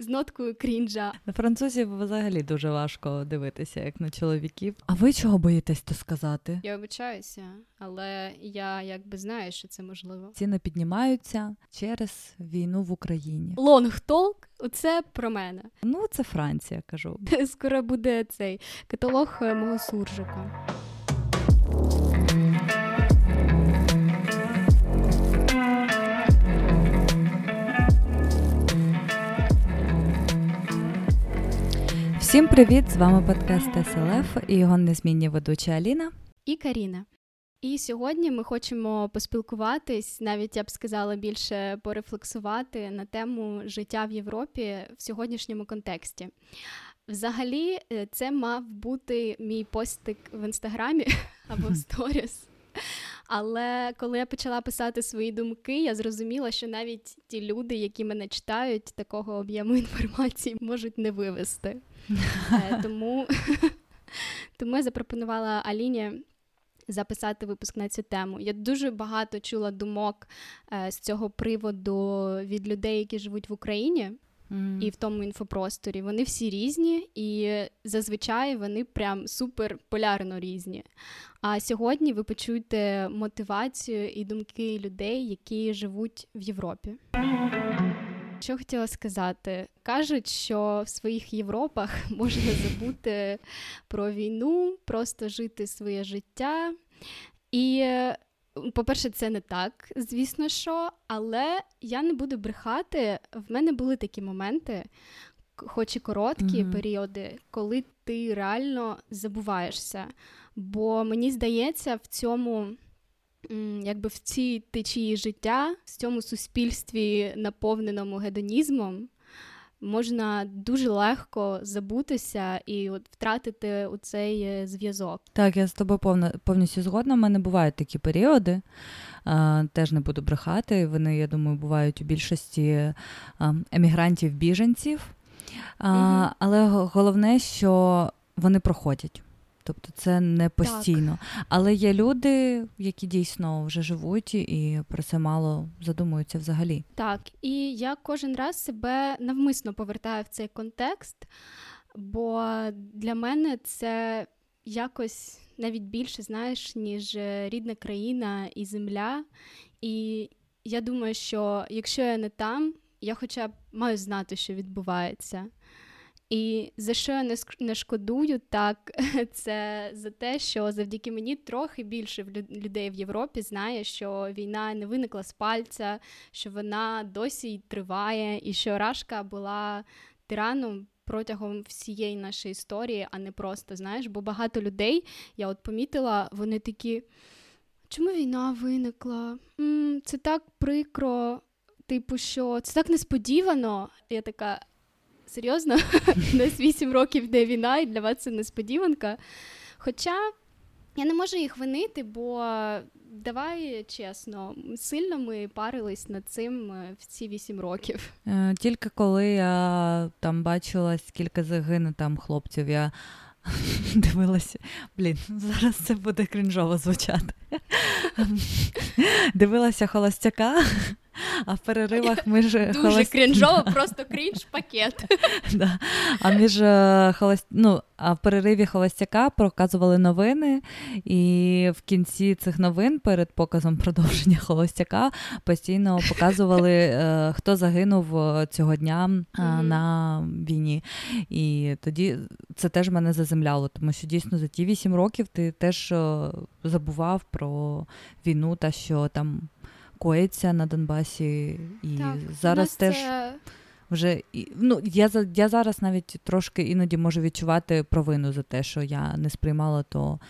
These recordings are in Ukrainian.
з ноткою крінжа. На французів взагалі дуже важко дивитися, як на чоловіків. А ви чого боїтесь то сказати? Я обичаюся, але я якби знаю, що це можливо. Ціни піднімаються через війну в Україні. Лонгтолк оце про мене. Ну, це Франція, кажу. Скоро буде цей каталог е, мого суржика. Всім привіт! З вами подкаст СЛФ і його незмінні ведуча Аліна і Каріна. І сьогодні ми хочемо поспілкуватись, навіть я б сказала більше порефлексувати на тему життя в Європі в сьогоднішньому контексті. Взагалі, е, це мав бути мій постик в інстаграмі або в сторіс. Але коли я почала писати свої думки, я зрозуміла, що навіть ті люди, які мене читають, такого об'єму інформації можуть не вивести. Е, тому, Тому я запропонувала Аліні. Записати випуск на цю тему. Я дуже багато чула думок е, з цього приводу від людей, які живуть в Україні mm. і в тому інфопросторі. Вони всі різні, і зазвичай вони прям супер полярно різні. А сьогодні ви почуєте мотивацію і думки людей, які живуть в Європі. Що хотіла сказати? Кажуть, що в своїх Європах можна забути про війну, просто жити своє життя. І, по-перше, це не так, звісно що, але я не буду брехати. В мене були такі моменти, хоч і короткі mm-hmm. періоди, коли ти реально забуваєшся. Бо мені здається, в цьому якби в цій течії життя, в цьому суспільстві, наповненому гедонізмом, можна дуже легко забутися і от втратити у цей е, зв'язок. Так, я з тобою повна, повністю згодна. У мене бувають такі періоди. А, теж не буду брехати. Вони, я думаю, бувають у більшості емігрантів-біженців. А, угу. Але головне, що вони проходять. Тобто це не постійно. Так. Але є люди, які дійсно вже живуть і про це мало задумуються взагалі. Так, і я кожен раз себе навмисно повертаю в цей контекст, бо для мене це якось навіть більше, знаєш, ніж рідна країна і земля. І я думаю, що якщо я не там, я хоча б маю знати, що відбувається. І за що я не шкодую, так це за те, що завдяки мені трохи більше людей в Європі знає, що війна не виникла з пальця, що вона досі триває, і що Рашка була тираном. Протягом всієї нашої історії, а не просто знаєш, бо багато людей я от помітила, вони такі. Чому війна виникла? М-м, це так прикро, типу, що це так несподівано. Я така, серйозно, десь 8 років де війна, і для вас це несподіванка. Хоча я не можу їх винити, бо давай чесно, сильно ми парились над цим в ці 8 років. Е, тільки коли я там бачила, скільки загине там хлопців, я. Дивилася, блін, зараз це буде крінжово звучати. Дивилася холостяка, а в переривах між Дуже холост... крінжово, просто крінж пакет. да. А між е, холост... ну, а в перериві холостяка показували новини, і в кінці цих новин перед показом продовження холостяка постійно показували, е, хто загинув е, цього дня на війні. І тоді це теж мене заземляло, тому що дійсно за ті вісім років ти теж забував про війну та що там коїться на Донбасі, і так, зараз теж. Це... Вже ну я я зараз навіть трошки іноді можу відчувати провину за те, що я не сприймала то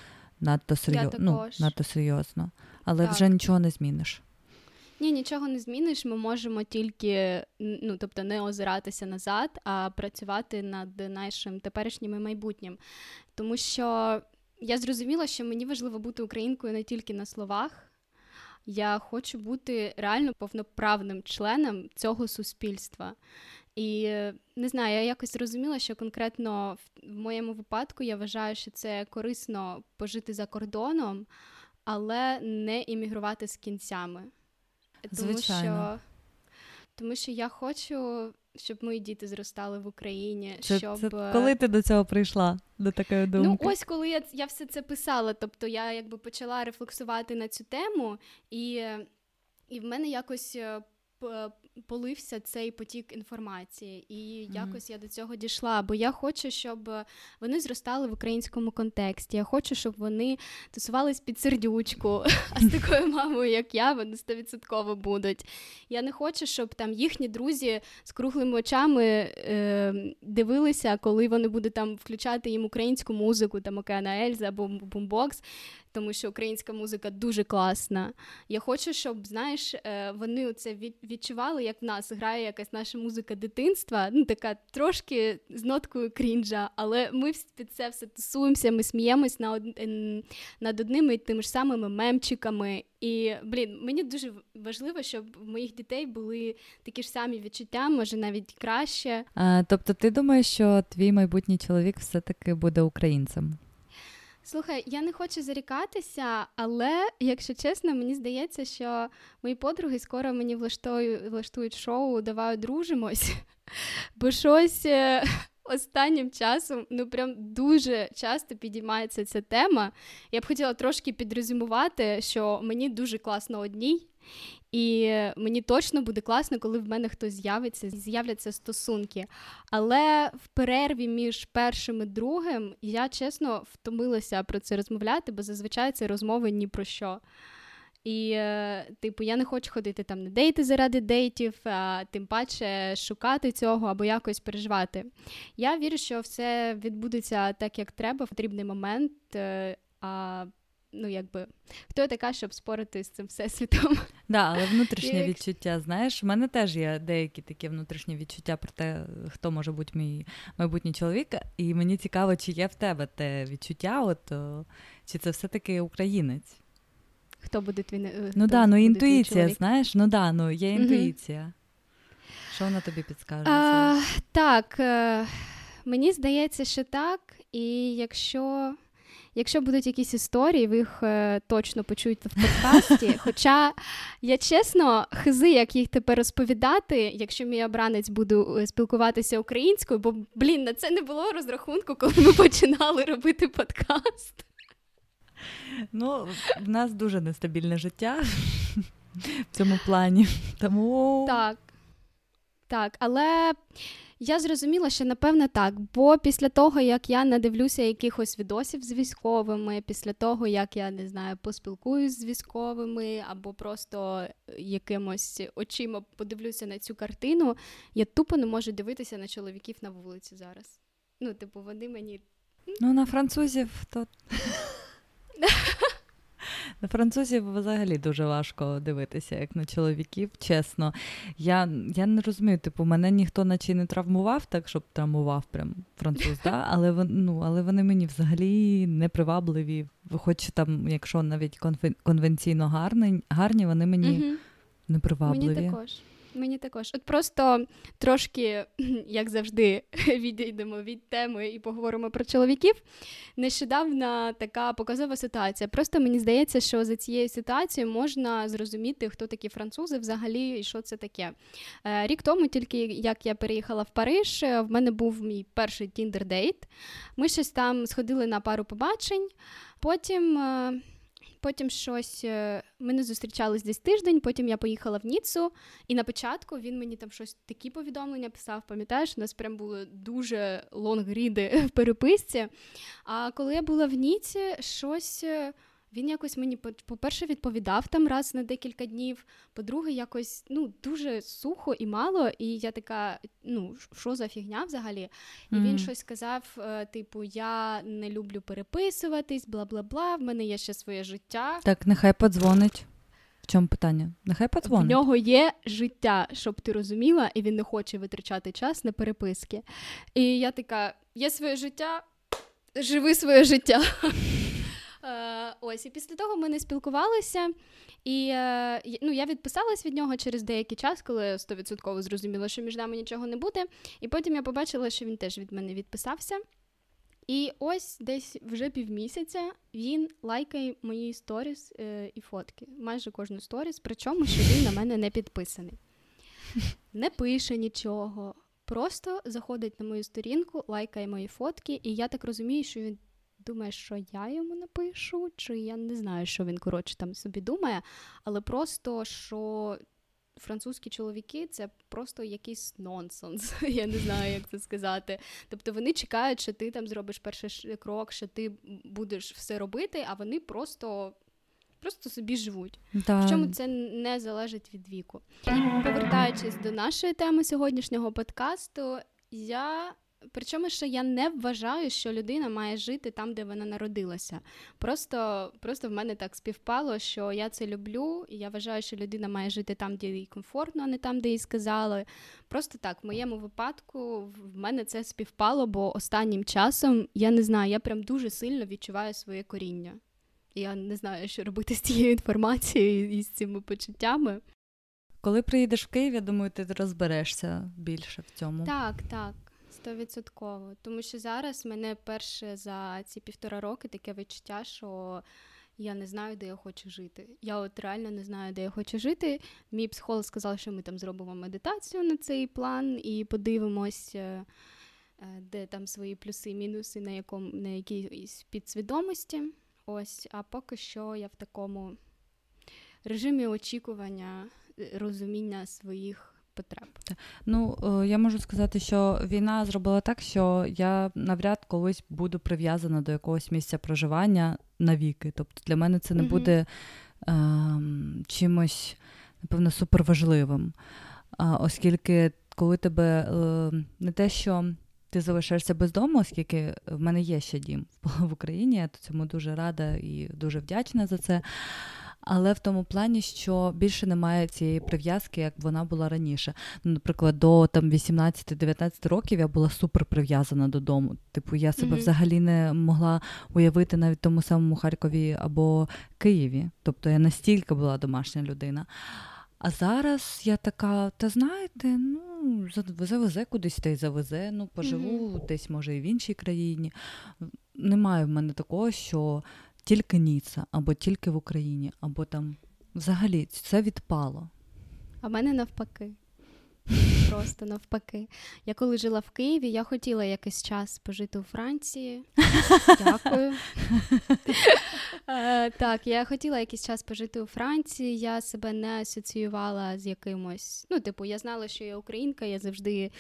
надто серйозно. Ну, надто серйозно, але так. вже нічого не зміниш. Ні, нічого не зміниш. Ми можемо тільки ну, тобто, не озиратися назад, а працювати над нашим теперішнім і майбутнім. Тому що я зрозуміла, що мені важливо бути українкою не тільки на словах. Я хочу бути реально повноправним членом цього суспільства. І не знаю, я якось зрозуміла, що конкретно в моєму випадку я вважаю, що це корисно пожити за кордоном, але не іммігрувати з кінцями. Звичайно. Тому що тому що я хочу щоб мої діти зростали в Україні. Це, щоб... це Коли ти до цього прийшла? До такої ну, думки? Ну, ось коли я я все це писала. Тобто я якби почала рефлексувати на цю тему, і, і в мене якось полився цей потік інформації, і mm-hmm. якось я до цього дійшла. Бо я хочу, щоб вони зростали в українському контексті. Я хочу, щоб вони тусувались під сердючку, а з такою мамою, як я, вони стовідсотково будуть. Я не хочу, щоб там їхні друзі з круглими очами е, дивилися, коли вони будуть там включати їм українську музику, там Океана Ельза або бумбокс тому що українська музика дуже класна. Я хочу, щоб знаєш, е, вони це відчували, як в нас грає якась наша музика дитинства, ну така трошки з ноткою крінжа, але ми під це все тусуємося, ми сміємось над, над одними і тими ж самими мемчиками. І блін, мені дуже важливо, щоб в моїх дітей були такі ж самі відчуття, може навіть краще. А, Тобто, ти думаєш, що твій майбутній чоловік все-таки буде українцем? Слухай, я не хочу зарікатися, але якщо чесно, мені здається, що мої подруги скоро мені влаштують, влаштують шоу Давай одружимось, бо щось е, останнім часом ну прям дуже часто підіймається ця тема. Я б хотіла трошки підрозумувати, що мені дуже класно одній. І мені точно буде класно, коли в мене хтось з'явиться, з'являться стосунки. Але в перерві між першим і другим я чесно втомилася про це розмовляти, бо зазвичай це розмови ні про що. І, е, типу, я не хочу ходити там на дейти заради дейтів, а тим паче шукати цього або якось переживати. Я вірю, що все відбудеться так, як треба, в потрібний момент. Е, а ну якби хто я така, щоб спорити з цим всесвітом? Да, але внутрішнє відчуття, знаєш, в мене теж є деякі такі внутрішні відчуття про те, хто може бути мій майбутній чоловік. І мені цікаво, чи є в тебе те відчуття, от чи це все-таки українець? Хто буде твій е, Ну да, ну інтуїція, знаєш, ну да, ну є інтуїція. Угу. Що вона тобі підскаже? А, Так, е, мені здається, що так. І якщо Якщо будуть якісь історії, ви їх е, точно почуєте в подкасті. Хоча я чесно, хизи, як їх тепер розповідати, якщо мій обранець буде е, спілкуватися українською, бо блін, на це не було розрахунку, коли ми починали робити подкаст. Ну, в нас дуже нестабільне життя в цьому плані. Тому так. Так, але я зрозуміла, що напевне так. Бо після того, як я надивлюся якихось відосів з військовими, після того, як я не знаю, поспілкуюсь з військовими, або просто якимось очима подивлюся на цю картину, я тупо не можу дивитися на чоловіків на вулиці зараз. Ну, типу, вони мені. Ну, на французів то. На французів взагалі дуже важко дивитися, як на чоловіків, чесно. Я я не розумію, типу, мене ніхто наче не травмував, так щоб травмував прям француз, да? але ну, але вони мені взагалі не привабливі. Хоч там, якщо навіть конвенційно гарні, гарні вони мені угу. не привабливі. Мені також. Мені також. От просто трошки, як завжди, відійдемо від теми і поговоримо про чоловіків. Нещодавна така показова ситуація. Просто мені здається, що за цією ситуацією можна зрозуміти, хто такі французи взагалі і що це таке. Е, рік тому, тільки як я переїхала в Париж, в мене був мій перший Tinder date. Ми щось там сходили на пару побачень. Потім. Е, Потім щось е, ми не зустрічались десь тиждень. Потім я поїхала в Ніцу, і на початку він мені там щось такі повідомлення писав. Пам'ятаєш, у нас прям були дуже лонгріди в переписці. А коли я була в Ніці, щось. Він якось мені, по-перше, відповідав там раз на декілька днів. По-друге, якось ну, дуже сухо і мало. І я така, ну, що за фігня взагалі? І mm-hmm. він щось сказав: е, типу, я не люблю переписуватись, бла бла бла. В мене є ще своє життя. Так, нехай подзвонить. В чому питання? Нехай подзвонить. В нього є життя, щоб ти розуміла, і він не хоче витрачати час на переписки. І я така: є своє життя, живи своє життя. Ось, і після того ми не спілкувалися, і е, ну, я відписалась від нього через деякий час, коли 100% зрозуміла, що між нами нічого не буде. І потім я побачила, що він теж від мене відписався. І ось десь вже півмісяця він лайкає мої сторіс е, і фотки. Майже кожну сторіс, причому що він на мене не підписаний. Не пише нічого, просто заходить на мою сторінку, лайкає мої фотки, і я так розумію, що він думає, що я йому напишу, чи я не знаю, що він коротше там собі думає, але просто що. Французькі чоловіки це просто якийсь нонсенс. Я не знаю, як це сказати. Тобто вони чекають, що ти там зробиш перший крок, що ти будеш все робити, а вони просто просто собі живуть. Да. чому це не залежить від віку. Повертаючись до нашої теми сьогоднішнього подкасту, я. Причому, що я не вважаю, що людина має жити там, де вона народилася. Просто просто в мене так співпало, що я це люблю, і я вважаю, що людина має жити там, де їй комфортно, а не там, де їй сказали. Просто так, в моєму випадку в мене це співпало, бо останнім часом я не знаю, я прям дуже сильно відчуваю своє коріння. Я не знаю, що робити з цією інформацією і з цими почуттями. Коли приїдеш в Київ, я думаю, ти розберешся більше в цьому. Так, так, стовідсотково. Тому що зараз мене перше за ці півтора роки таке відчуття, що я не знаю, де я хочу жити. Я от реально не знаю, де я хочу жити. Мій психолог сказав, що ми там зробимо медитацію на цей план і подивимось. Е, е, де там свої плюси, мінуси, на якому на якійсь підсвідомості. Ось, а поки що я в такому режимі очікування, е, розуміння своїх потреб. Ну, е, я можу сказати, що війна зробила так, що я навряд колись буду прив'язана до якогось місця проживання навіки. Тобто для мене це не буде е, чимось, напевно, суперважливим. Оскільки коли тебе е, не те, що ти залишаєшся без дому, оскільки в мене є ще дім в Україні, я цьому дуже рада і дуже вдячна за це. Але в тому плані, що більше немає цієї прив'язки, як вона була раніше. Ну, Наприклад, до там 18-19 років я була супер прив'язана додому. Типу, я себе mm-hmm. взагалі не могла уявити навіть в тому самому Харкові або Києві. Тобто я настільки була домашня людина. А зараз я така, та знаєте, ну, завезе кудись та й завезе, ну, поживу mm-hmm. десь, може, і в іншій країні. Немає в мене такого, що тільки Ніца, або тільки в Україні, або там взагалі це відпало. А в мене навпаки. Просто навпаки. Я коли жила в Києві, я хотіла якийсь час пожити у Франції. Дякую. Е, так, я хотіла якийсь час пожити у Франції. Я себе не асоціювала з якимось. Ну, типу, я знала, що я українка, я завжди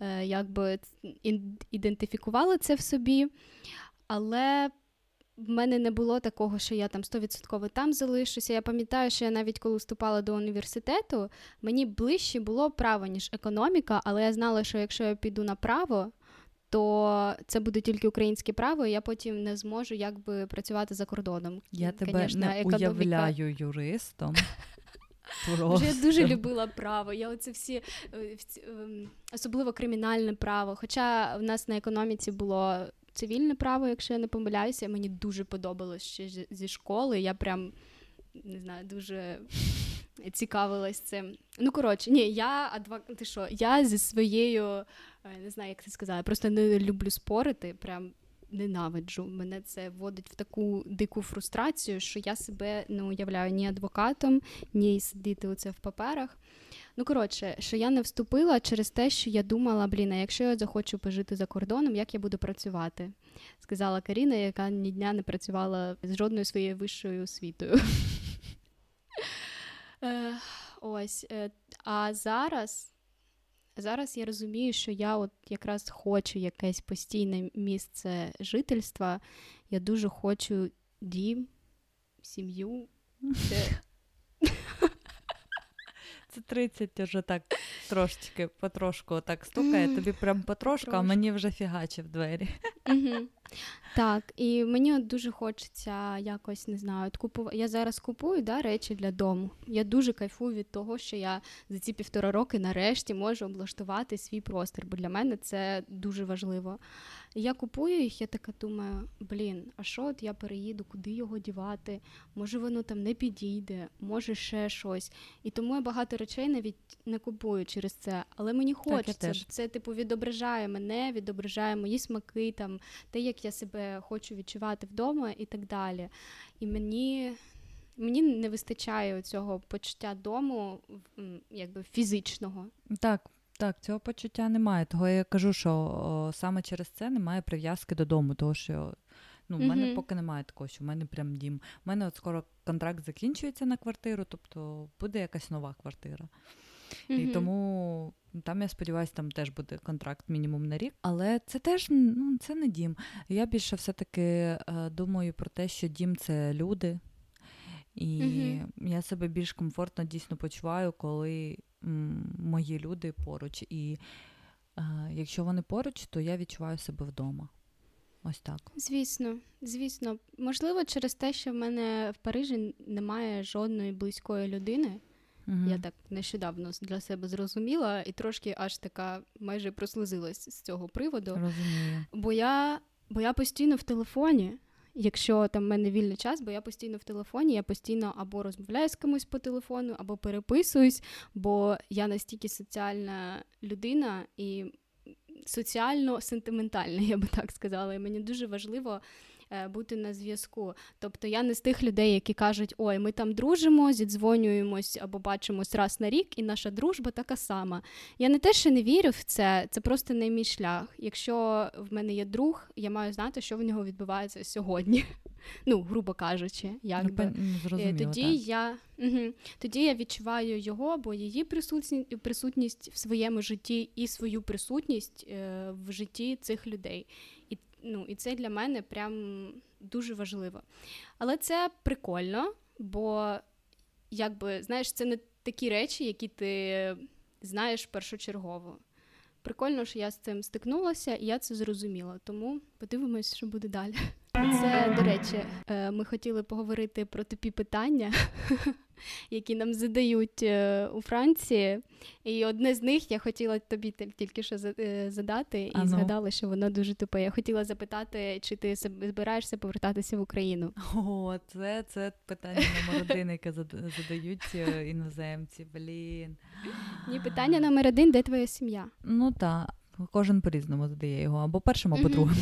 е, якби ідентифікувала це в собі. Але в мене не було такого, що я там 100% там залишуся. Я пам'ятаю, що я навіть коли вступала до університету, мені ближче було право, ніж економіка, але я знала, що якщо я піду на право, то це буде тільки українське право, і я потім не зможу якби працювати за кордоном. Я тебе Конечно, не економіка... уявляю юристом. Просто. Я дуже любила право. Я оце всі е, ем, особливо кримінальне право. Хоча в нас на економіці було цивільне право, якщо я не помиляюся, мені дуже подобалось ще зі школи. Я прям не знаю, дуже цікавилась цим. Ну, коротше, ні, я адвок... ти що, я зі своєю, е, не знаю, як це сказати, просто не люблю спорити. Прям ненавиджу. Мене це вводить в таку дику фрустрацію, що я себе не уявляю ні адвокатом, ні сидіти оце в паперах. Ну, коротше, що я не вступила через те, що я думала, блін, а якщо я захочу пожити за кордоном, як я буду працювати? Сказала Каріна, яка ні дня не працювала з жодною своєю вищою освітою. Е, ось. Е, а зараз Зараз я розумію, що я от якраз хочу якесь постійне місце жительства. Я дуже хочу дім, сім'ю. Це це 30 вже так трошечки, потрошку так стукає, тобі прям потрошку, а мені вже фігаче в двері. Так, і мені от дуже хочеться якось не знаю, купувати. Я зараз купую да, речі для дому. Я дуже кайфую від того, що я за ці півтора роки нарешті можу облаштувати свій простір, бо для мене це дуже важливо. Я купую їх, я така думаю, блін, а що от я переїду, куди його дівати? Може, воно там не підійде, може ще щось. І тому я багато речей навіть не купую через це. Але мені хочеться. Це, типу, відображає мене, відображає мої смаки, там, те, як я себе хочу відчувати вдома і так далі. І мені. Мені не вистачає цього почуття дому, якби фізичного. Так, Так, цього почуття немає. Того я кажу, що о, саме через це немає прив'язки додому, тому що ну, в мене поки немає такого, що в мене прям дім. У мене от скоро контракт закінчується на квартиру, тобто буде якась нова квартира. І тому там, я сподіваюся, там теж буде контракт мінімум на рік. Але це теж ну, це не дім. Я більше все-таки е, думаю про те, що дім це люди. І mm я себе більш комфортно дійсно почуваю, коли мої люди поруч. І е, якщо вони поруч, то я відчуваю себе вдома. Ось так. Звісно, звісно. Можливо, через те, що в мене в Парижі немає жодної близької людини. Угу. Я так нещодавно для себе зрозуміла і трошки аж така майже прослузилась з цього приводу. Розумію. Бо я бо я постійно в телефоні. Якщо там в мене вільний час, бо я постійно в телефоні, я постійно або розмовляю з кимось по телефону, або переписуюсь, бо я настільки соціальна людина і соціально сентиментальна, я би так сказала. І мені дуже важливо бути на зв'язку. Тобто я не з тих людей, які кажуть, ой, ми там дружимо, зідзвонюємось або бачимось раз на рік, і наша дружба така сама. Я не те, що не вірю в це, це просто не мій шлях. Якщо в мене є друг, я маю знати, що в нього відбувається сьогодні. Ну, грубо кажучи, як ну, е, тоді так. я угу, тоді я відчуваю його або її присутність присутність в своєму житті і свою присутність е, в житті цих людей. Ну, і це для мене прям дуже важливо. Але це прикольно, бо, якби, знаєш, це не такі речі, які ти знаєш першочергово. Прикольно, що я з цим стикнулася, і я це зрозуміла. Тому подивимось, що буде далі. Це, до речі, е, ми хотіли поговорити про тупі питання, які нам задають е, у Франції. І одне з них я хотіла тобі тільки що е, задати, і а згадала, що воно дуже тупе. Я хотіла запитати, чи ти збираєшся повертатися в Україну? О, це це питання номер один, яке задають іноземці. Блін. Ні, питання номер один, де твоя сім'я? Ну так, кожен по-різному задає його, або першим, або другим.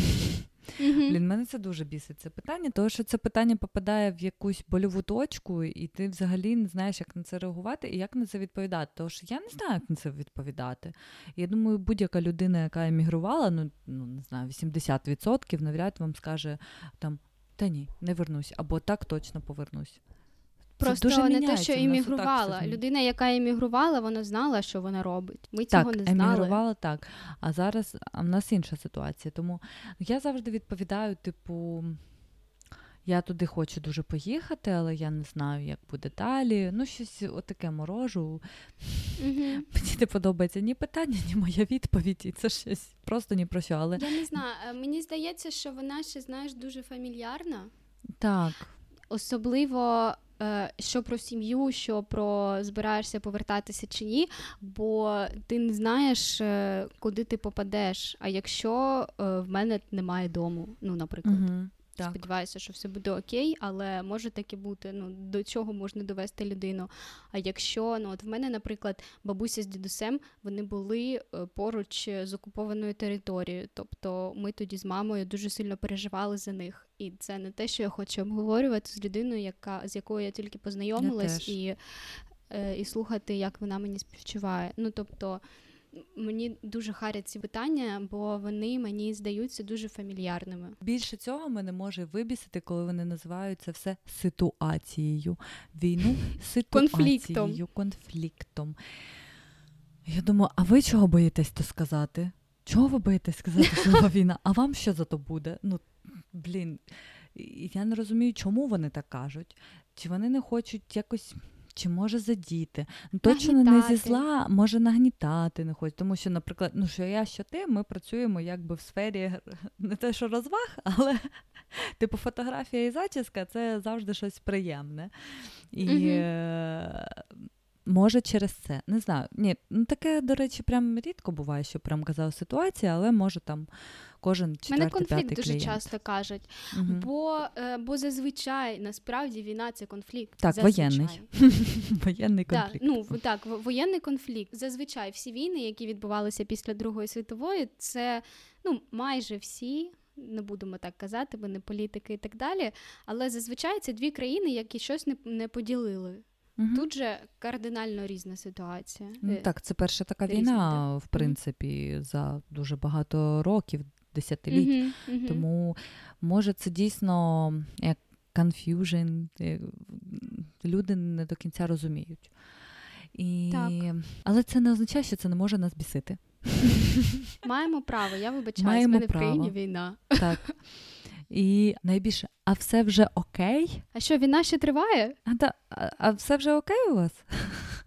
Mm-hmm. Блін, мене це дуже бісить це питання, тому що це питання попадає в якусь больову точку, і ти взагалі не знаєш, як на це реагувати і як на це відповідати. Тому що я не знаю, як на це відповідати. я думаю, будь-яка людина, яка емігрувала, ну ну не знаю, 80% навряд вам скаже там. Та ні, не вернусь, або так точно повернусь. Просто дуже не те, що іммігрувала. Людина, яка іммігрувала, вона знала, що вона робить. Ми так, цього не знали. Емігрувала так. А зараз а в нас інша ситуація. Тому я завжди відповідаю, типу. Я туди хочу дуже поїхати, але я не знаю, як буде далі. Ну, щось отаке морожу. Mm-hmm. Мені не подобається ні питання, ні моя відповідь. І це щось просто ні про що. Але... Я не знаю. Е, мені здається, що вона ще, знаєш, дуже фамільярна. Так. Особливо що про сім'ю, що про збираєшся повертатися чи ні, бо ти не знаєш, е, куди ти попадеш. А якщо е, в мене немає дому, ну наприклад. Угу. Так. Сподіваюся, що все буде окей, але може таке бути. Ну до чого можна довести людину. А якщо ну от в мене, наприклад, бабуся з дідусем вони були е, поруч з окупованою територією, тобто ми тоді з мамою дуже сильно переживали за них, і це не те, що я хочу обговорювати з людиною, яка з якою я тільки познайомилась, і, е, і слухати, як вона мені співчуває. Ну тобто. Мені дуже харять ці питання, бо вони мені здаються дуже фамільярними. Більше цього мене може вибісити, коли вони називають це все ситуацією. Війну ситуацією, конфліктом. конфліктом. Я думаю, а ви чого боїтесь то сказати? Чого ви боїтесь сказати слова війна? А вам що за то буде? Ну, блін, я не розумію, чому вони так кажуть. Чи вони не хочуть якось чи може задіти. Ну, точно нагнітати. не зі зла може нагнітати не хоч. Тому що, наприклад, ну що я, що ти, ми працюємо якби в сфері не те, що розваг, але типу фотографія і зачіска це завжди щось приємне. І угу. Може, через це. Не знаю. Ні, ну таке, до речі, прям рідко буває, що прям казав ситуація, але може там кожен четвертий, Мене конфлікт дуже клієнт. часто кажуть. Угу. Бо е, бо зазвичай насправді війна це конфлікт. Так, зазвичай. воєнний Воєнний конфлікт. Так, ну так, воєнний конфлікт. Зазвичай всі війни, які відбувалися після Другої світової, це ну майже всі. Не будемо так казати, бо не політики і так далі. Але зазвичай це дві країни, які щось не не поділили Угу. Тут же кардинально різна ситуація. Ну, так, це перша така Різна, війна, в принципі, за дуже багато років, десятиліть. Угу, Тому може це дійсно як confusion, люди не до кінця розуміють. І... Так. Але це не означає, що це не може нас бісити. Маємо право, я вибачаюсь, Маємо мене право. в країні війна. Так. І найбільше, а все вже окей? А що, війна ще триває? А да, а, а все вже окей у вас?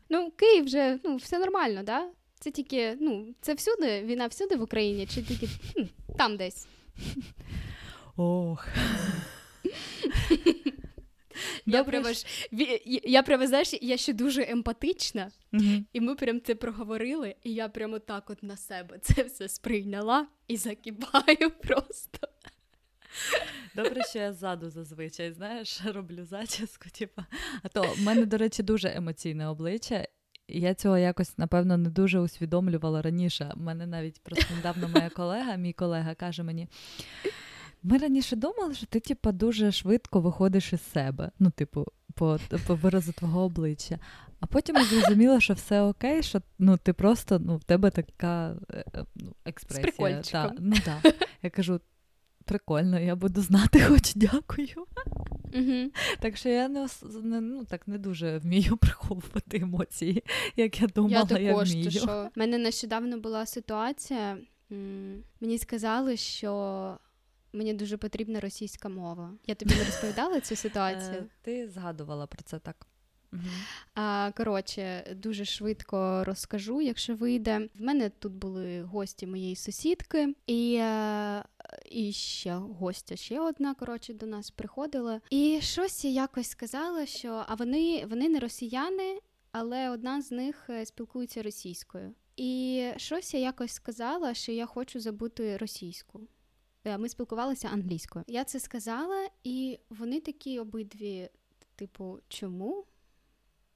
Ну, Київ вже ну, все нормально, да? Це тільки, ну, це всюди, війна всюди в Україні, чи тільки ну, там десь. Ох. Я прямо, я прямо, знаєш, я ще дуже емпатична, mm і ми прям це проговорили, і я прямо так от на себе це все сприйняла і закипаю просто. Добре, що я ззаду зазвичай, знаєш, роблю зачіску. Типу. А то в мене, до речі, дуже емоційне обличчя. Я цього якось, напевно, не дуже усвідомлювала раніше. У мене навіть просто недавно моя колега, мій колега, каже мені: ми раніше думали, що ти, типу, дуже швидко виходиш із себе. Ну, типу, по по виразу твого обличчя. А потім я зрозуміла, що все окей, що ну, ти просто ну, в тебе така е, е, ну, експресія. З Та, ну, да. Я кажу, прикольно, я буду знати, хоч дякую. Угу. Так що я не ну, так не дуже вмію приховувати емоції, як я думала, я, також, я вмію. що в мене нещодавно була ситуація, мені сказали, що. Мені дуже потрібна російська мова. Я тобі не розповідала цю ситуацію? Е, ти згадувала про це так. А, Коротше, дуже швидко розкажу, якщо вийде. В мене тут були гості моєї сусідки, і е, і ще гостя ще одна коротше, до нас приходила. І щось якось сказала, що а вони, вони не росіяни, але одна з них е, спілкується російською. І щось я якось сказала, що я хочу забути російську. Е, ми спілкувалися англійською. Я це сказала, і вони такі обидві, типу, чому?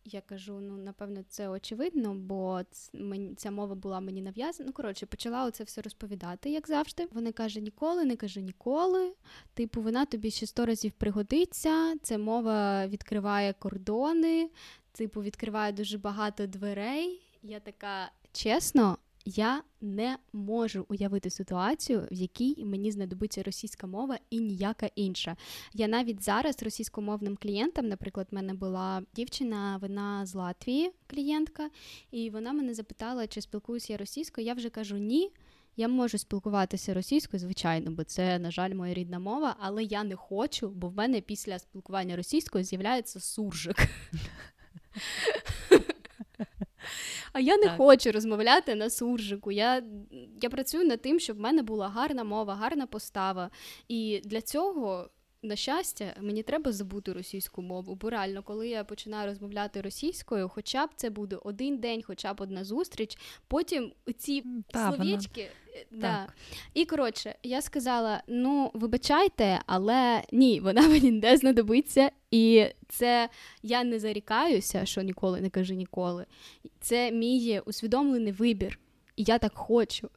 Я кажу, ну напевно, це очевидно, бо ця мова була мені нав'язана. Ну, коротше, почала оце все розповідати, як завжди. Вона каже, ніколи, не каже ніколи. Типу, вона тобі ще сто разів пригодиться. Ця мова відкриває кордони, типу, відкриває дуже багато дверей. Я така чесно, я не можу уявити ситуацію, в якій мені знадобиться російська мова і ніяка інша. Я навіть зараз російськомовним клієнтам, наприклад, в мене була дівчина, вона з Латвії, клієнтка, і вона мене запитала, чи спілкуюся я російською. Я вже кажу ні. Я можу спілкуватися російською, звичайно, бо це, на жаль, моя рідна мова, але я не хочу, бо в мене після спілкування російською з'являється суржик. А я не так. хочу розмовляти на суржику. Я я працюю над тим, щоб в мене була гарна мова, гарна постава. І для цього. На щастя, мені треба забути російську мову, бо реально, коли я починаю розмовляти російською, хоча б це буде один день, хоча б одна зустріч, потім ці Та, словечки. Е, да. І коротше, я сказала: ну, вибачайте, але ні, вона мені не знадобиться. І це я не зарікаюся, що ніколи не кажу ніколи. Це мій усвідомлений вибір. І я так хочу.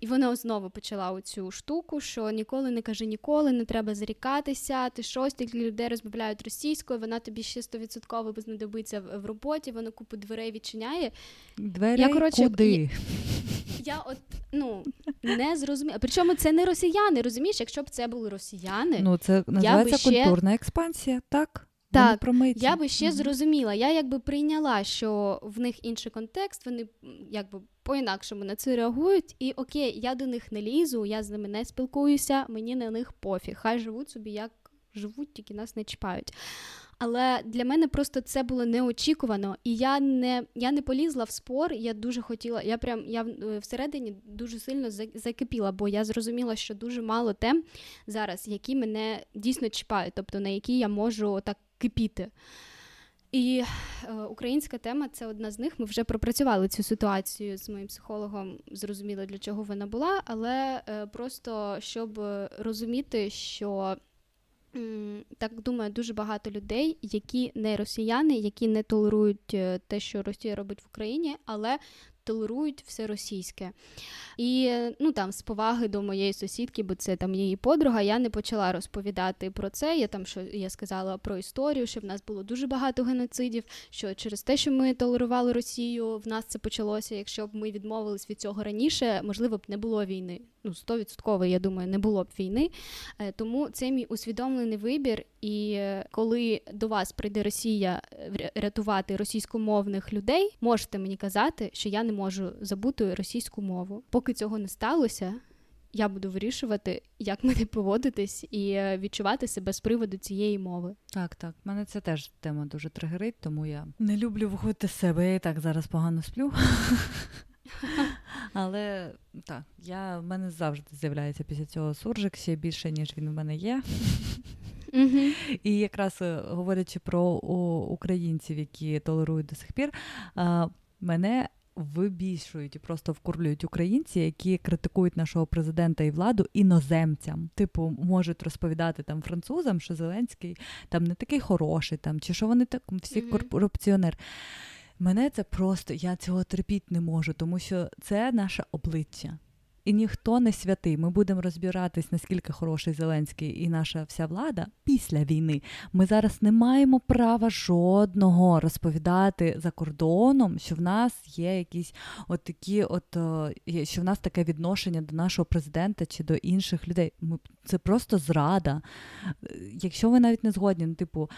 І вона знову почала оцю штуку, що ніколи не каже ніколи, не треба зарікатися. Ти щось тільки людей розмовляють російською, вона тобі ще стовідсотково знадобиться в, роботі, вона купу дверей відчиняє. Двері я, коротше, куди? Я, я от ну не зрозуміла. Причому це не росіяни, розумієш? Якщо б це були росіяни, ну це називається ще... культурна експансія, так? Так, я би ще mm-hmm. зрозуміла. Я якби прийняла, що в них інший контекст, вони якби по-інакшому на це реагують. І окей, я до них не лізу, я з ними не спілкуюся, мені на них пофіг. Хай живуть собі, як живуть, тільки нас не чіпають. Але для мене просто це було неочікувано, і я не я не полізла в спор. Я дуже хотіла. Я прям я е, всередині дуже сильно закипіла, бо я зрозуміла, що дуже мало тем зараз, які мене дійсно чіпають, тобто на які я можу так кипіти. І е, українська тема це одна з них. Ми вже пропрацювали цю ситуацію з моїм психологом, зрозуміло, для чого вона була, але е, просто щоб розуміти, що м, так думає дуже багато людей, які не росіяни, які не толерують е, те, що Росія робить в Україні, але толерують все російське. І ну там з поваги до моєї сусідки, бо це там її подруга, я не почала розповідати про це. Я там що я сказала про історію, що в нас було дуже багато геноцидів. Що через те, що ми толерували Росію, в нас це почалося. Якщо б ми відмовились від цього раніше, можливо б не було війни. Ну, стовідсотково, я думаю, не було б війни. Е, тому це мій усвідомлений вибір. І е, коли до вас прийде Росія е, рятувати російськомовних людей, можете мені казати, що я не можу забути російську мову. Поки цього не сталося. Я буду вирішувати, як мені поводитись і відчувати себе з приводу цієї мови. Так, так. Мене це теж тема дуже тригерить, тому я не люблю виходити з себе. Я і так зараз погано сплю. Але так, я в мене завжди з'являється після цього суржик ще більше, ніж він в мене є. Mm-hmm. І якраз е, говорячи про о, українців, які толерують до сих пір, а, мене вибільшують і просто вкурлюють українці, які критикують нашого президента і владу іноземцям. Типу, можуть розповідати там французам, що Зеленський там не такий хороший, там чи що вони так всі mm-hmm. корупціонер. Мене це просто я цього терпіти не можу, тому що це наше обличчя. І ніхто не святий. Ми будемо розбиратись, наскільки хороший Зеленський і наша вся влада після війни. Ми зараз не маємо права жодного розповідати за кордоном, що в нас є якісь от такі, от е, що в нас таке відношення до нашого президента чи до інших людей. Ми це просто зрада. Е, якщо ви навіть не згодні, ну типу.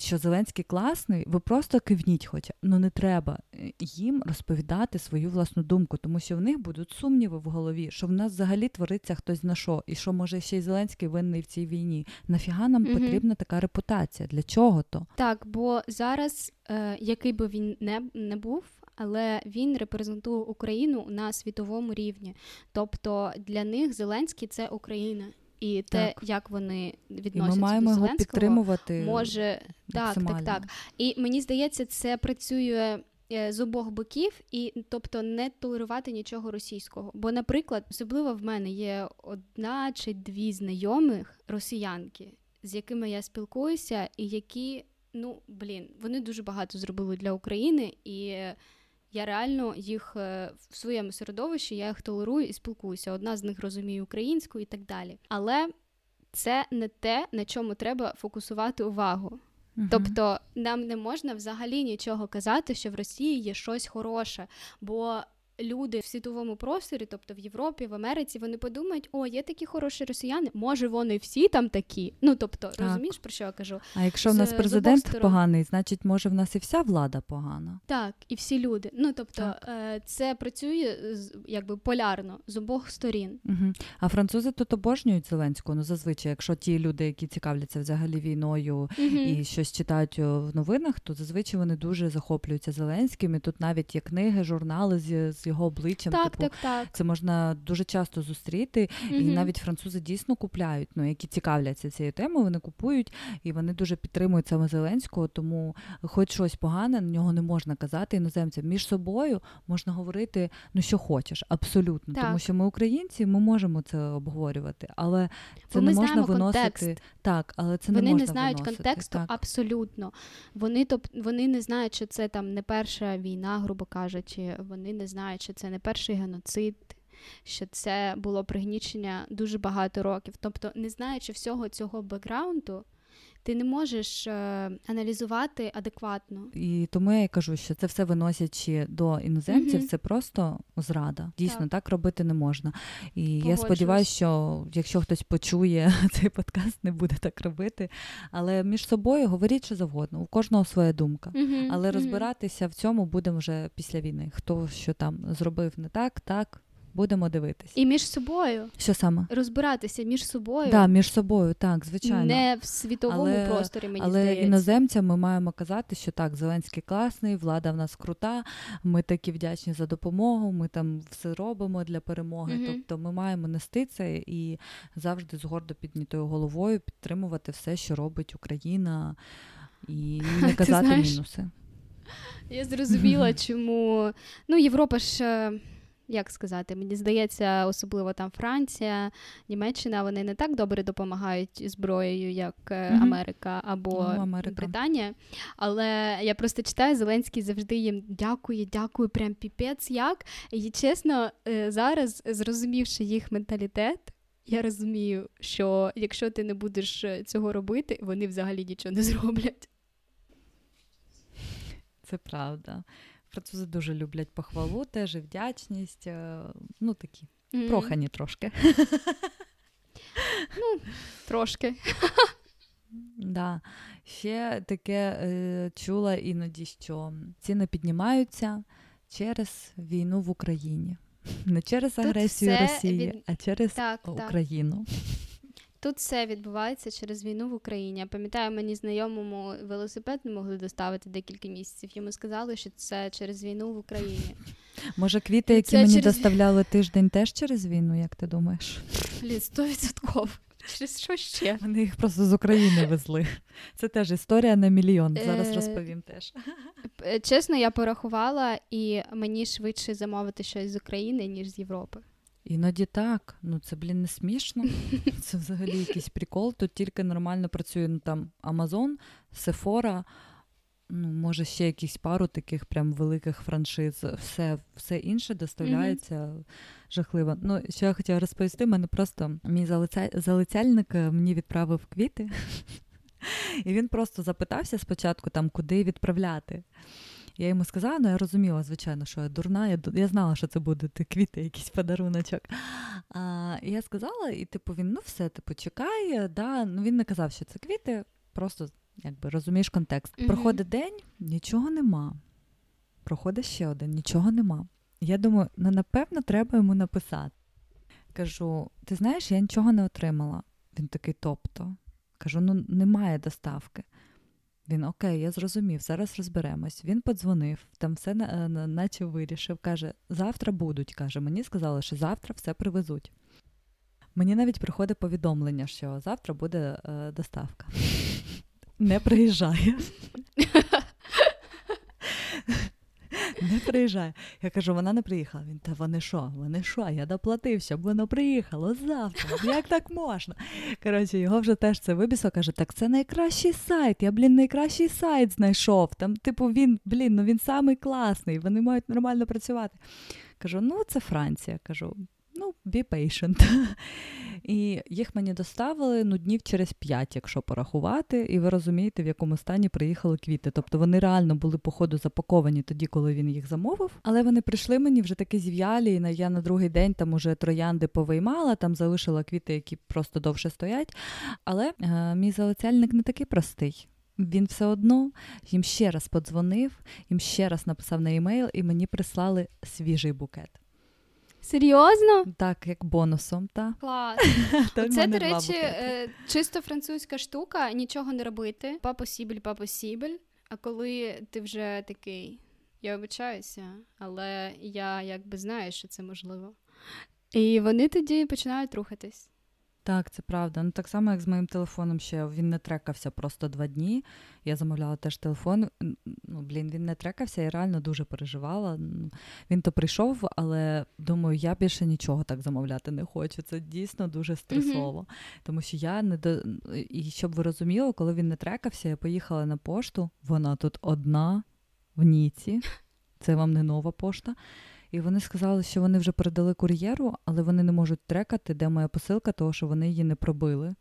Що Зеленський класний, ви просто кивніть, хоча ну не треба е, їм розповідати свою власну думку, тому що в них будуть сумніви в голові, що в нас взагалі твориться хтось на що, і що може ще й Зеленський винний в цій війні. Нафіга нам угу. потрібна така репутація? Для чого то? Так, бо зараз, е, який би він не, не був. Але він репрезентує Україну на світовому рівні, тобто для них Зеленський це Україна, і те, так. як вони відносяться і ми маємо до його підтримувати може так, так, так. І мені здається, це працює. Е, з обох боків, і тобто не толерувати нічого російського. Бо, наприклад, особливо в мене є одна чи дві знайомих росіянки, з якими я спілкуюся, і які, ну блін, вони дуже багато зробили для України і. Я реально їх е, в своєму середовищі я їх толерую і спілкуюся. Одна з них розуміє українську і так далі. Але це не те, на чому треба фокусувати увагу. uh Тобто нам не можна взагалі нічого казати, що в Росії є щось хороше, бо люди в світовому просторі, тобто в Європі, в Америці, вони подумають, о, є такі хороші росіяни, може вони всі там такі. Ну тобто, так. розумієш, про що я кажу? А якщо в нас президент поганий, значить, може в нас і вся влада погана. Так, і всі люди. Ну тобто, так. це працює якби полярно з обох сторін. Угу. А французи тут обожнюють Зеленського. Ну зазвичай, якщо ті люди, які цікавляться взагалі війною угу. і щось читають в новинах, то зазвичай вони дуже захоплюються Зеленським. І Тут навіть є книги, журнали з, з його обличчям. Так, типу, так, так. Це можна дуже часто зустріти, mm і навіть французи дійсно купляють, ну які цікавляться цією темою, вони купують і вони дуже підтримують саме Зеленського, тому хоч щось погане на нього не можна казати іноземцям. Між собою можна говорити ну що хочеш, абсолютно. Так. Тому що ми українці, ми можемо це обговорювати, але це Бо не можна виносити контекст. так, але це вони не можна не знають виносити. контексту так. абсолютно. Вони топ вони не знають, що це там не перша війна, грубо кажучи. Вони не знають що це не перший геноцид, що це було пригнічення дуже багато років. Тобто, не знаючи всього цього бекграунду, ти не можеш е, аналізувати адекватно. І тому я кажу, що це все виносячи до іноземців, mm-hmm. це просто зрада. Дійсно, так. так робити не можна. І Погоджусь. я сподіваюся, що якщо хтось почує цей подкаст, не буде так робити. Але між собою говоріть що завгодно. У кожного своя думка. Mm-hmm. Але розбиратися в цьому будемо вже після війни. Хто що там зробив не так, так. Будемо дивитися. І між собою. Що саме? Розбиратися між собою. Так, між собою, так, звичайно. Не в світовому але, просторі, мені але здається. іноземцям ми маємо казати, що так, Зеленський класний, влада в нас крута, ми такі вдячні за допомогу, ми там все робимо для перемоги. Угу. Тобто ми маємо нести це і завжди з гордо піднятою головою підтримувати все, що робить Україна, і не казати мінуси. Я зрозуміла, чому ну Європа ж. Як сказати, мені здається, особливо там Франція, Німеччина, вони не так добре допомагають зброєю, як mm-hmm. Америка або ну, Америка. Британія. Але я просто читаю, Зеленський завжди їм дякує, дякую, прям піпець як. І чесно, е, зараз, зрозумівши їх менталітет, я розумію, що якщо ти не будеш е, цього робити, вони взагалі нічого не зроблять. Це правда. Французи дуже люблять похвалу, теж і вдячність. Е, ну такі mm. прохані трошки. Ну, трошки. Да. Ще таке е, чула іноді, що ціни піднімаються через війну в Україні. Не через агресію Росії, від... а через так, Україну. Так. Тут все відбувається через війну в Україні. Я пам'ятаю, мені знайомому велосипед не могли доставити декілька місяців. Йому сказали, що це через війну в Україні. Може, квіти, які це мені через... доставляли тиждень, теж через війну, як ти думаєш? Лід, стовідсотково. Через що ще? Вони їх просто з України везли. Це теж історія на мільйон. Зараз е, розповім теж. Е, чесно, я порахувала, і мені швидше замовити щось з України, ніж з Європи. Іноді так. Ну це, блін, не смішно. Це взагалі якийсь прикол. Тут тільки нормально працює ну, там Amazon, Sephora, ну, може, ще якісь пару таких прям великих франшиз. Все все інше доставляється mm-hmm. жахливо. Ну, що я хотіла розповісти, мене просто мій залиця... залицяльник е, мені відправив квіти, і він просто запитався спочатку, там, куди відправляти. Я йому сказала, ну я розуміла, звичайно, що я дурна, я я знала, що це буде квіти, якийсь подаруночок. А, І я сказала, і типу, він ну все, типу, чекай, да. ну він не казав, що це квіти, просто якби розумієш контекст. Mm-hmm. Проходить день, нічого нема. Проходить ще один, нічого нема. Я думаю, ну напевно, треба йому написати. Кажу: ти знаєш, я нічого не отримала. Він такий, тобто. Кажу, ну немає доставки. Він окей, я зрозумів, зараз розберемось. Він подзвонив, там все е, наче вирішив. Каже, завтра будуть. Каже, мені сказали, що завтра все привезуть. Мені навіть приходить повідомлення, що завтра буде е, доставка. Не приїжджає. не приїжджає. Я кажу, вона не приїхала. Він та вони що? Вони що? Я доплатив, щоб воно приїхало завтра. Як так можна? Коротше, його вже теж це вибісо, каже, так це найкращий сайт. Я, блін, найкращий сайт знайшов. Там, типу, він, блін, ну він самий класний, вони мають нормально працювати. Кажу, ну це Франція. Кажу, ну, be patient. І їх мені доставили ну, днів через п'ять, якщо порахувати, і ви розумієте, в якому стані приїхали квіти. Тобто вони реально були, по ходу запаковані тоді, коли він їх замовив. Але вони прийшли мені вже такі зів'ялі, і я на другий день там уже троянди повиймала, там залишила квіти, які просто довше стоять. Але е, мій залицяльник не такий простий. Він все одно їм ще раз подзвонив, їм ще раз написав на емейл, і мені прислали свіжий букет. Серйозно? Так, як бонусом, так. Клас. Це, до речі, е, чисто французька штука, нічого не робити. Папосібель, папосібель. А коли ти вже такий, я вибачаюся, але я якби знаю, що це можливо. І вони тоді починають рухатись. Так, це правда. Ну так само, як з моїм телефоном ще він не трекався просто два дні. Я замовляла теж телефон. Ну, блін, він не трекався, я реально дуже переживала. Він то прийшов, але думаю, я більше нічого так замовляти не хочу. Це дійсно дуже стресово. Mm-hmm. Тому що я не до. І щоб ви розуміли, коли він не трекався, я поїхала на пошту. Вона тут одна в Ніці. Це вам не нова пошта. І вони сказали, що вони вже передали кур'єру, але вони не можуть трекати, де моя посилка, тому що вони її не пробили.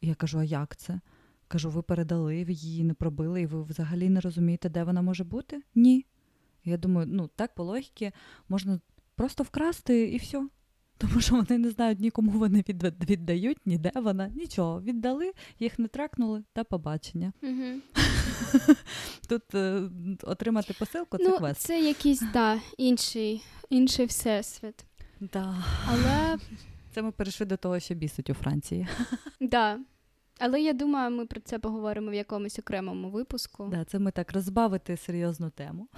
І я кажу: а як це? Кажу, ви передали, ви її не пробили, і ви взагалі не розумієте, де вона може бути? Ні. Я думаю, ну так по логіки можна просто вкрасти і все. Тому що вони не знають нікому вони віддають, ніде вона, нічого. Віддали, їх не тракнули та побачення. Угу. Тут е, отримати посилку це ну, квест. Це якийсь да, інший інший всесвіт. Да. Але це ми перейшли до того, що бісить у Франції. Да. Але я думаю, ми про це поговоримо в якомусь окремому випуску. Да, Це ми так розбавити серйозну тему.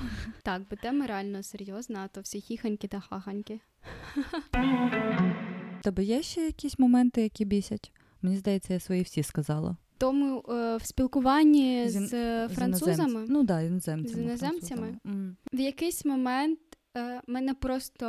Так, бо тема реально серйозна, а то всі хіханьки та хаханьки. Тебе є ще якісь моменти, які бісять? Мені здається, я свої всі сказала. Тому е, в спілкуванні з, з французами, ну да, іноземцями, з іноземцями mm. в якийсь момент Е, мене просто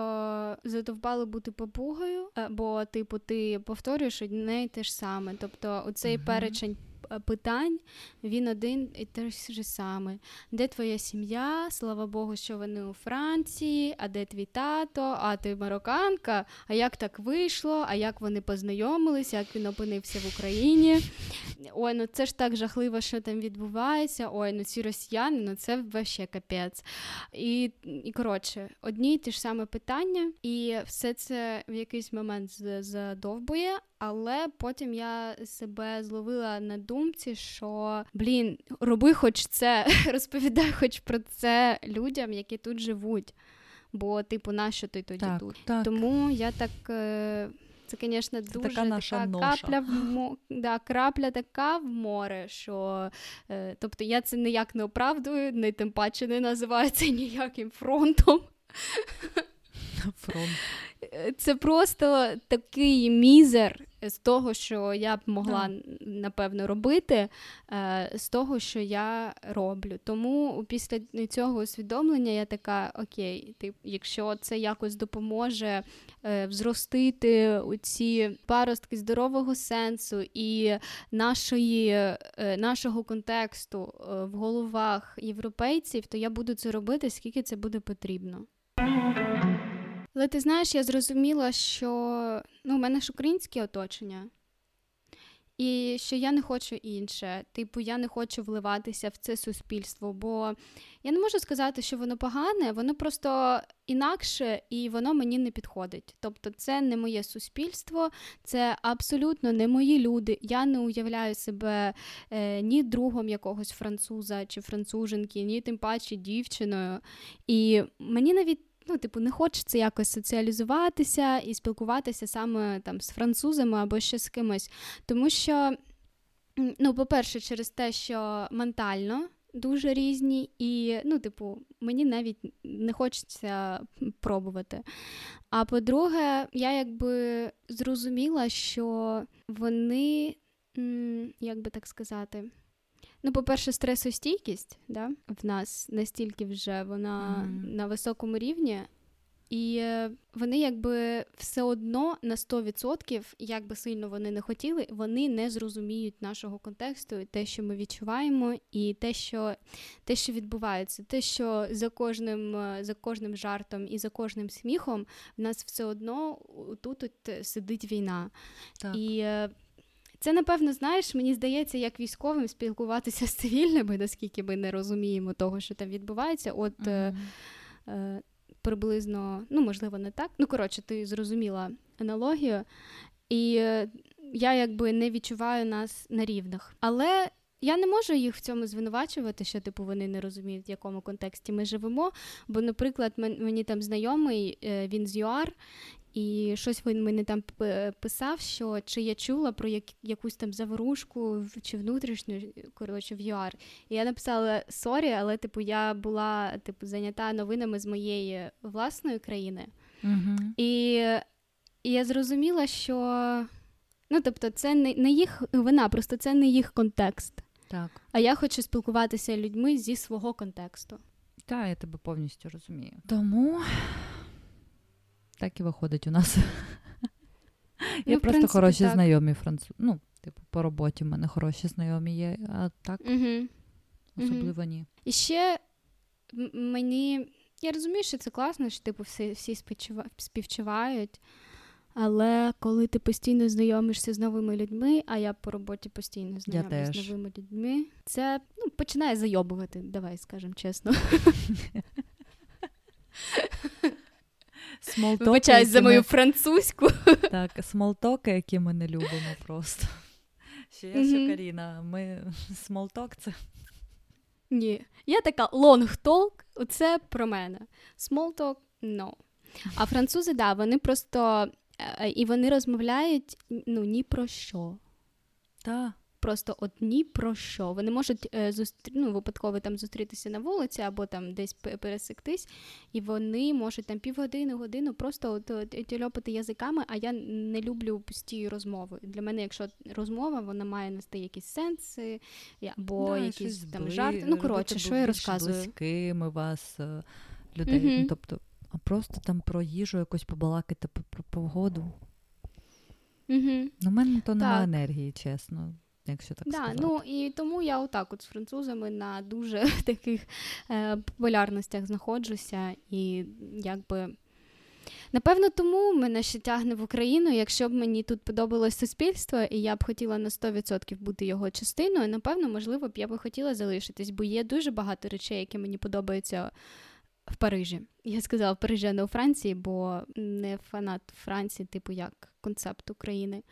задовбало бути попугою, е, бо, типу, ти повторюєш одне й те ж саме. Тобто, оцей uh перечень Е, питань він один і те ж саме. Де твоя сім'я? Слава Богу, що вони у Франції, а де твій тато, а ти марокканка, а як так вийшло, а як вони познайомилися, як він опинився в Україні? Ой, ну це ж так жахливо, що там відбувається. Ой, ну ці росіяни, ну це вообще капець. І, і коротше, одні й ті ж саме питання, і все це в якийсь момент задовбує. Але потім я себе зловила на думці, що блін, роби хоч це, розповідай хоч про це людям, які тут живуть. Бо, типу, нащо ти тоді так, тут? Так. Тому я так. Е, це, звісно, дуже така наша така ноша. капля в мо... да, крапля така в море, що е, тобто я це ніяк не оправдую, не тим паче не називаю це ніяким фронтом. Фронт. Це просто такий мізер з того, що я б могла напевно робити, е, з того, що я роблю. Тому після цього усвідомлення я така: окей, тип, якщо це якось допоможе е, взростити ці паростки здорового сенсу і нашої, е, нашого контексту в головах європейців, то я буду це робити, скільки це буде потрібно. Але ти знаєш, я зрозуміла, що ну, у мене ж українське оточення, і що я не хочу інше. Типу, я не хочу вливатися в це суспільство, бо я не можу сказати, що воно погане, воно просто інакше і воно мені не підходить. Тобто, це не моє суспільство, це абсолютно не мої люди. Я не уявляю себе е, ні другом якогось француза чи француженки, ні тим паче дівчиною. І мені навіть ну, типу, не хочеться якось соціалізуватися і спілкуватися саме там з французами або ще з кимось. Тому що, ну, по-перше, через те, що ментально. Дуже різні, і, ну, типу, мені навіть не хочеться пробувати. А по-друге, я якби зрозуміла, що вони, як би так сказати, Ну, по-перше, стресостійкість да, в нас настільки вже вона mm. на високому рівні, і е, вони якби все одно на 100%, як би сильно вони не хотіли, вони не зрозуміють нашого контексту, те, що ми відчуваємо, і те, що те, що відбувається, те, що за кожним е, за кожним жартом і за кожним сміхом в нас все одно тут, тут сидить війна. Так. І це, напевно, знаєш, мені здається, як військовим спілкуватися з цивільними, наскільки ми не розуміємо того, що там відбувається. От mm-hmm. е, приблизно, ну, можливо, не так. Ну, коротше, ти зрозуміла аналогію. І е, я якби не відчуваю нас на рівних. Але. Я не можу їх в цьому звинувачувати, що типу вони не розуміють, в якому контексті ми живемо. Бо, наприклад, мені там знайомий, е, він з ЮАР, і щось він мені там писав, що чи я чула про як, якусь там заворушку чи внутрішню коротше в ЮАР. І я написала sorry, але типу я була типу зайнята новинами з моєї власної країни. е І, і я зрозуміла, що ну тобто, це не, не їх вина, просто це не їх контекст. Так. А я хочу спілкуватися людьми зі свого контексту. Так, я тебе повністю розумію. Тому так і виходить у нас. Є ну, просто принципі, хороші так. знайомі французи. Ну, типу, по роботі в мене хороші знайомі є, а так угу. особливо угу. ні. І ще мені. Я розумію, що це класно, що типу всі всі співчувають. Але коли ти постійно знайомишся з новими людьми, а я по роботі постійно знайомлюся з новими людьми, це ну, починає зайобувати, давай скажемо чесно. Small talk и, Вибачаюсь за мою ми... французьку. Так, small talk и, які ми не любимо просто. Ще я, що Каріна, ми small talk це. Ні. Я така long talk, це про мене. Talk – no. А французи, да, вони просто е, і вони розмовляють ну, ні про що. Так просто одні про що. Вони можуть е, зустрі... ну, випадково там зустрітися на вулиці або там десь пересектись, і вони можуть там півгодини, годину просто от, от, тільопати язиками, а я не люблю пусті розмови. Для мене, якщо розмова, вона має нести якісь сенси або да, якісь там бли... жарти. Ну, коротше, що я розказую. близькими вас е, людей. Mm-hmm. Ну, тобто а просто там про їжу якось побалакати про, погоду. Угу. Ну, в мене то немає енергії, чесно. Якщо так да, сказати. ну і тому я отак от з французами на дуже таких е, популярностях знаходжуся, і якби напевно тому мене ще тягне в Україну. Якщо б мені тут подобалось суспільство, і я б хотіла на 100% бути його частиною, напевно, можливо б я би хотіла залишитись, бо є дуже багато речей, які мені подобаються в Парижі. Я сказала в Парижі, а не у Франції, бо не фанат Франції, типу як концепт України.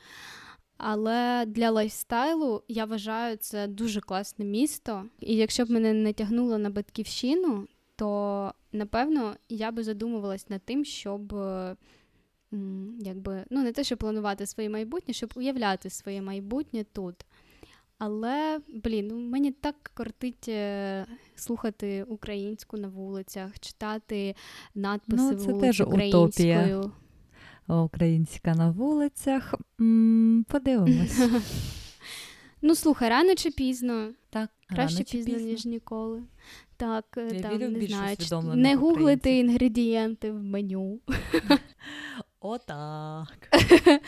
Але для лайфстайлу я вважаю це дуже класне місто. І якщо б мене не тягнуло на батьківщину, то напевно я би задумувалась над тим, щоб якби ну не те, щоб планувати своє майбутнє, щоб уявляти своє майбутнє тут. Але, блін, ну мені так кортить е, слухати українську на вулицях, читати надписи ну, це вулиць теж українською. Утопія. Українська на вулицях. М-м, подивимось. Ну, слухай, рано чи пізно. Так, Краще рано чи пізно, пізно, ніж ніколи. Так, Я там, вірю не знаю, не гуглити інгредієнти в меню. Отак.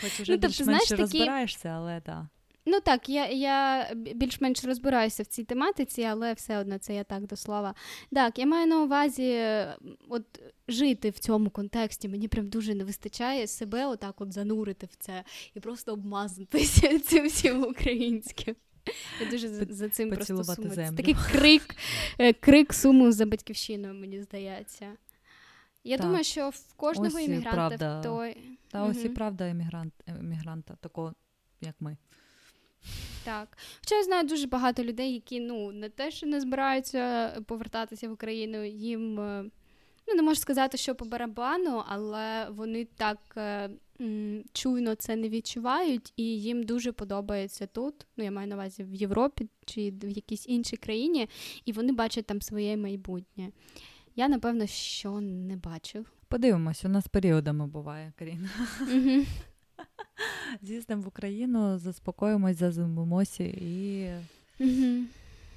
Хоч уже Ну, тобто, більш-менш такі- розбираєшся, але так. Ну так, я я більш-менш розбираюся в цій тематиці, але все одно це я так до слова. Так, я маю на увазі от жити в цьому контексті. Мені прям дуже не вистачає себе отак от занурити в це і просто обмазатися цим всім українським. Я дуже за, цим просто сумую. Це такий крик, е, крик суму за батьківщиною, мені здається. Я Так. думаю, що в кожного Ось іммігранта правда. той. Та ось і правда емігрант, емігранта, такого, як ми. Так. Хоча я знаю дуже багато людей, які ну не те, що не збираються повертатися в Україну, їм е, ну не можу сказати, що по барабану, але вони так е, м, чуйно це не відчувають, і їм дуже подобається тут. Ну, я маю на увазі в Європі чи в якійсь іншій країні, і вони бачать там своє майбутнє. Я напевно що не бачу. Подивимось, у нас періодами буває, Каріна. Мгм. З'їздимо в Україну, заспокоїмось, зазимимося і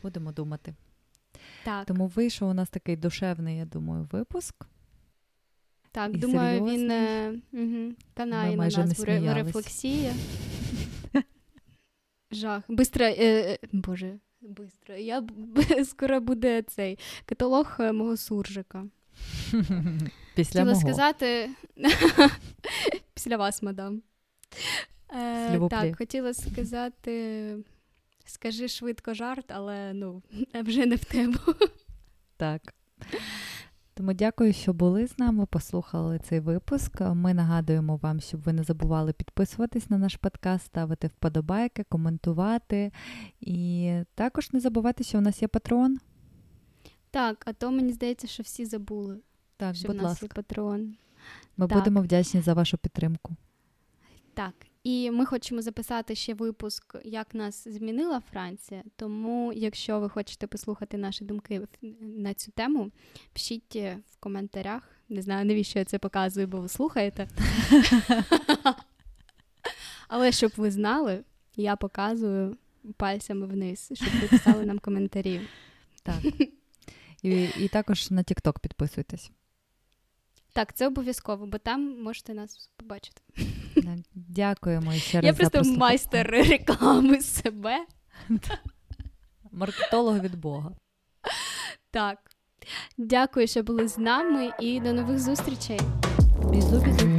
будемо думати. Так, Тому вийшов у нас такий душевний, я думаю, випуск. так, і думаю, він серйозний. е, угу, канає на нас в ре- в сміялись. Жах. Бистро, е, е, боже, бистро. Я скоро буде цей каталог е, мого суржика. Після Хотіла мого. сказати після вас, мадам. Е, так, хотіла сказати. Скажи швидко жарт, але ну, вже не в тему. Так. Тому дякую, що були з нами, послухали цей випуск. Ми нагадуємо вам, щоб ви не забували підписуватись на наш подкаст, ставити вподобайки, коментувати. І також не забувайте, що в нас є патрон. Так, а то мені здається, що всі забули, Так, що будь в нас ласка, є патрон. ми так. будемо вдячні за вашу підтримку. Так, і ми хочемо записати ще випуск, як нас змінила Франція. Тому, якщо ви хочете послухати наші думки на цю тему, пишіть в коментарях. Не знаю, навіщо я це показую, бо ви слухаєте. Але щоб ви знали, я показую пальцями вниз, щоб ви писали нам коментарі. Так. І, і також на TikTok підписуйтесь. Так, це обов'язково, бо там можете нас побачити. Дякуємо ще раз. Я просто майстер реклами себе. Маркетолог від Бога. Так. Дякую, що були з нами, і до нових зустрічей. Бізу-бізу.